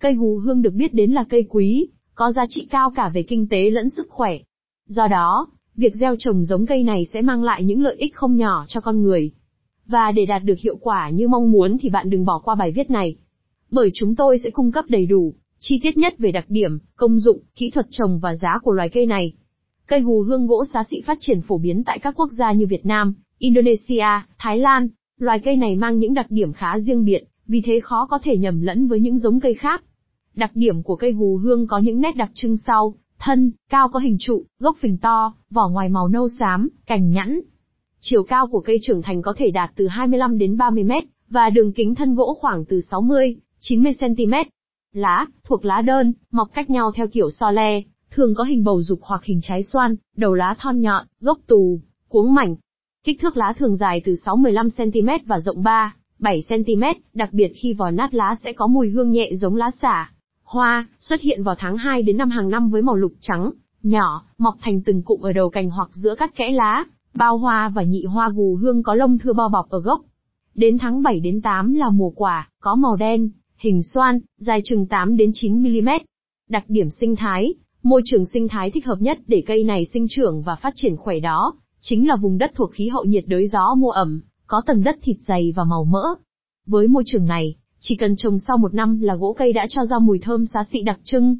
Cây gù hương được biết đến là cây quý, có giá trị cao cả về kinh tế lẫn sức khỏe. Do đó, việc gieo trồng giống cây này sẽ mang lại những lợi ích không nhỏ cho con người. Và để đạt được hiệu quả như mong muốn thì bạn đừng bỏ qua bài viết này. Bởi chúng tôi sẽ cung cấp đầy đủ, chi tiết nhất về đặc điểm, công dụng, kỹ thuật trồng và giá của loài cây này. Cây gù hương gỗ xá xị phát triển phổ biến tại các quốc gia như Việt Nam, Indonesia, Thái Lan. Loài cây này mang những đặc điểm khá riêng biệt, vì thế khó có thể nhầm lẫn với những giống cây khác. Đặc điểm của cây gù hương có những nét đặc trưng sau, thân, cao có hình trụ, gốc phình to, vỏ ngoài màu nâu xám, cành nhẵn. Chiều cao của cây trưởng thành có thể đạt từ 25 đến 30 mét, và đường kính thân gỗ khoảng từ 60, 90 cm. Lá, thuộc lá đơn, mọc cách nhau theo kiểu so le, thường có hình bầu dục hoặc hình trái xoan, đầu lá thon nhọn, gốc tù, cuống mảnh. Kích thước lá thường dài từ 6-15 cm và rộng 3, 7 cm, đặc biệt khi vỏ nát lá sẽ có mùi hương nhẹ giống lá xả. Hoa, xuất hiện vào tháng 2 đến năm hàng năm với màu lục trắng, nhỏ, mọc thành từng cụm ở đầu cành hoặc giữa các kẽ lá. Bao hoa và nhị hoa gù hương có lông thưa bao bọc ở gốc. Đến tháng 7 đến 8 là mùa quả, có màu đen, hình xoan, dài chừng 8 đến 9 mm. Đặc điểm sinh thái, môi trường sinh thái thích hợp nhất để cây này sinh trưởng và phát triển khỏe đó, chính là vùng đất thuộc khí hậu nhiệt đới gió mùa ẩm, có tầng đất thịt dày và màu mỡ. Với môi trường này, chỉ cần trồng sau một năm là gỗ cây đã cho ra mùi thơm xá xị đặc trưng,